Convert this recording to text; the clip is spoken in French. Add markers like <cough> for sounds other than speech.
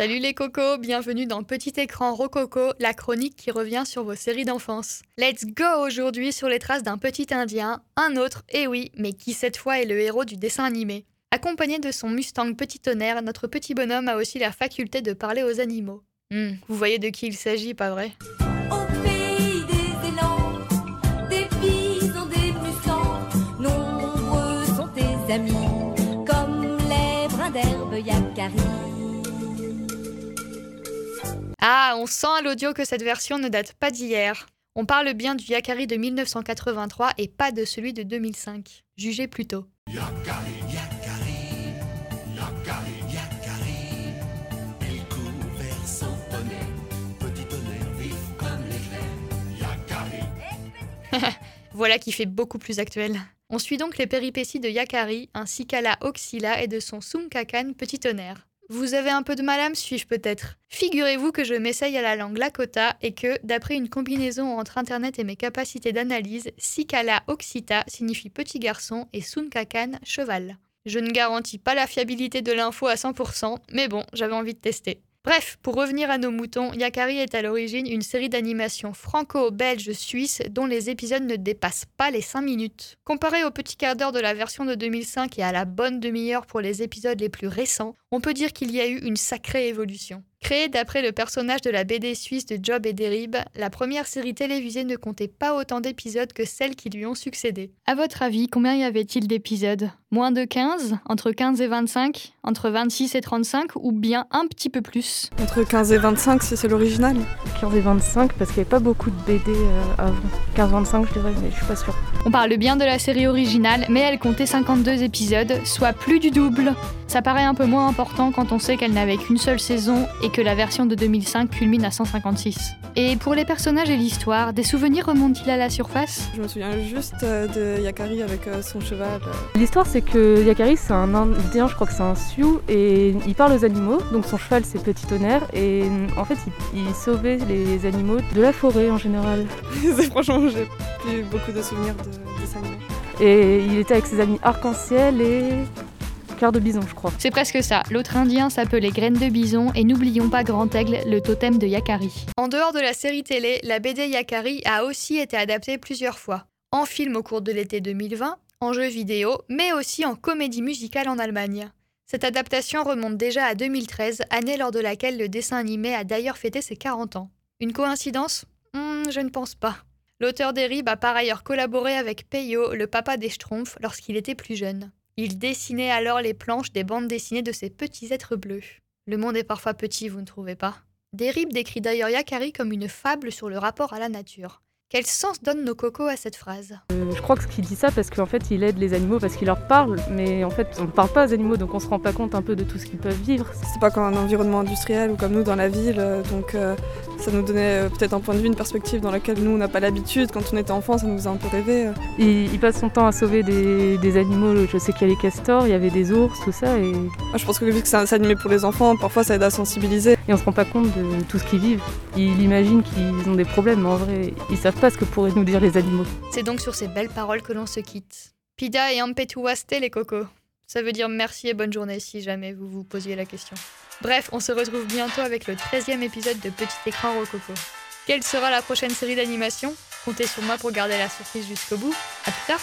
Salut les cocos, bienvenue dans Petit écran Rococo, la chronique qui revient sur vos séries d'enfance. Let's go aujourd'hui sur les traces d'un petit indien, un autre, et oui, mais qui cette fois est le héros du dessin animé. Accompagné de son Mustang Petit Tonnerre, notre petit bonhomme a aussi la faculté de parler aux animaux. Hmm, vous voyez de qui il s'agit, pas vrai? Amis, comme les d'herbe. Ah, on sent à l'audio que cette version ne date pas d'hier. On parle bien du Yakari de 1983 et pas de celui de 2005. Jugez plutôt. Yakari, Yakari, Yakari, Yakari. Il court vers son petit tonnerre vif comme l'éclair. Yakari. <laughs> Voilà qui fait beaucoup plus actuel. On suit donc les péripéties de Yakari ainsi qu'à la Oxyla et de son Sumkakan Petit Tonnerre. Vous avez un peu de mal à me suivre peut-être. Figurez-vous que je m'essaye à la langue Lakota et que, d'après une combinaison entre Internet et mes capacités d'analyse, Sikala Oxita signifie petit garçon et Sunkakan cheval. Je ne garantis pas la fiabilité de l'info à 100%, mais bon, j'avais envie de tester. Bref, pour revenir à nos moutons, Yakari est à l'origine une série d'animation franco-belge-suisse dont les épisodes ne dépassent pas les 5 minutes. Comparé au petit quart d'heure de la version de 2005 et à la bonne demi-heure pour les épisodes les plus récents, on peut dire qu'il y a eu une sacrée évolution. Créée d'après le personnage de la BD suisse de Job et Derib, la première série télévisée ne comptait pas autant d'épisodes que celles qui lui ont succédé. À votre avis, combien y avait-il d'épisodes? Moins de 15 Entre 15 et 25 Entre 26 et 35 Ou bien un petit peu plus? Entre 15 et 25 si c'est l'original. 15 et 25 parce qu'il n'y avait pas beaucoup de BD avant. 15-25 je dirais, mais je suis pas sûre. On parle bien de la série originale, mais elle comptait 52 épisodes, soit plus du double. Ça paraît un peu moins important quand on sait qu'elle n'avait qu'une seule saison et que la version de 2005 culmine à 156. Et pour les personnages et l'histoire, des souvenirs remontent-ils à la surface? Je me souviens juste euh, de Yakari avec euh, son cheval. euh. L'histoire c'est que Yakari c'est un indien, je crois que c'est un Sioux, et il parle aux animaux, donc son cheval c'est Petit Tonnerre, et en fait il, il sauvait les animaux de la forêt en général. <laughs> C'est- Franchement, j'ai plus beaucoup de souvenirs de dessin animé. Et il était avec ses amis Arc-en-Ciel et Cœur de Bison je crois. C'est presque ça. L'autre indien s'appelait Graine de Bison et n'oublions pas Grand Aigle, le totem de Yakari. En dehors de la série télé, la BD Yakari a aussi été adaptée plusieurs fois. En film au cours de l'été 2020, en jeu vidéo, mais aussi en comédie musicale en Allemagne. Cette adaptation remonte déjà à 2013, année lors de laquelle le dessin animé a d'ailleurs fêté ses 40 ans. Une coïncidence? Hmm, Je ne pense pas. L'auteur des Ribs a par ailleurs collaboré avec Peyo, le papa des Schtroumpfs, lorsqu'il était plus jeune. Il dessinait alors les planches des bandes dessinées de ces petits êtres bleus. Le monde est parfois petit, vous ne trouvez pas? Derib décrit d'ailleurs Yakari comme une fable sur le rapport à la nature. Quel sens donnent nos cocos à cette phrase? Euh, je crois que qu'il dit ça parce qu'en fait il aide les animaux parce qu'il leur parle, mais en fait on ne parle pas aux animaux donc on se rend pas compte un peu de tout ce qu'ils peuvent vivre. C'était pas comme un environnement industriel ou comme nous dans la ville, euh, donc euh, ça nous donnait euh, peut-être un point de vue, une perspective dans laquelle nous on n'a pas l'habitude. Quand on était enfant, ça nous faisait un peu rêver. euh. Il, il passe son temps à sauver des, des animaux, je sais qu'il y a les castors, il y avait des ours, tout ça, et, Moi, je pense que vu que c'est animé pour les enfants, parfois ça aide à sensibiliser. et on se rend pas compte de tout ce qu'ils vivent. Il imagine qu'ils ont des problèmes, mais en vrai ils savent pas ce que pourraient nous dire les animaux. C'est donc sur ces belles paroles que l'on se quitte. Pida et ampetuaste les cocos. Ça veut dire merci et bonne journée si jamais vous vous posiez la question. Bref, on se retrouve bientôt avec le 13e épisode de Petit écran Rococo. Quelle sera la prochaine série d'animation? Comptez sur moi pour garder la surprise jusqu'au bout. À plus tard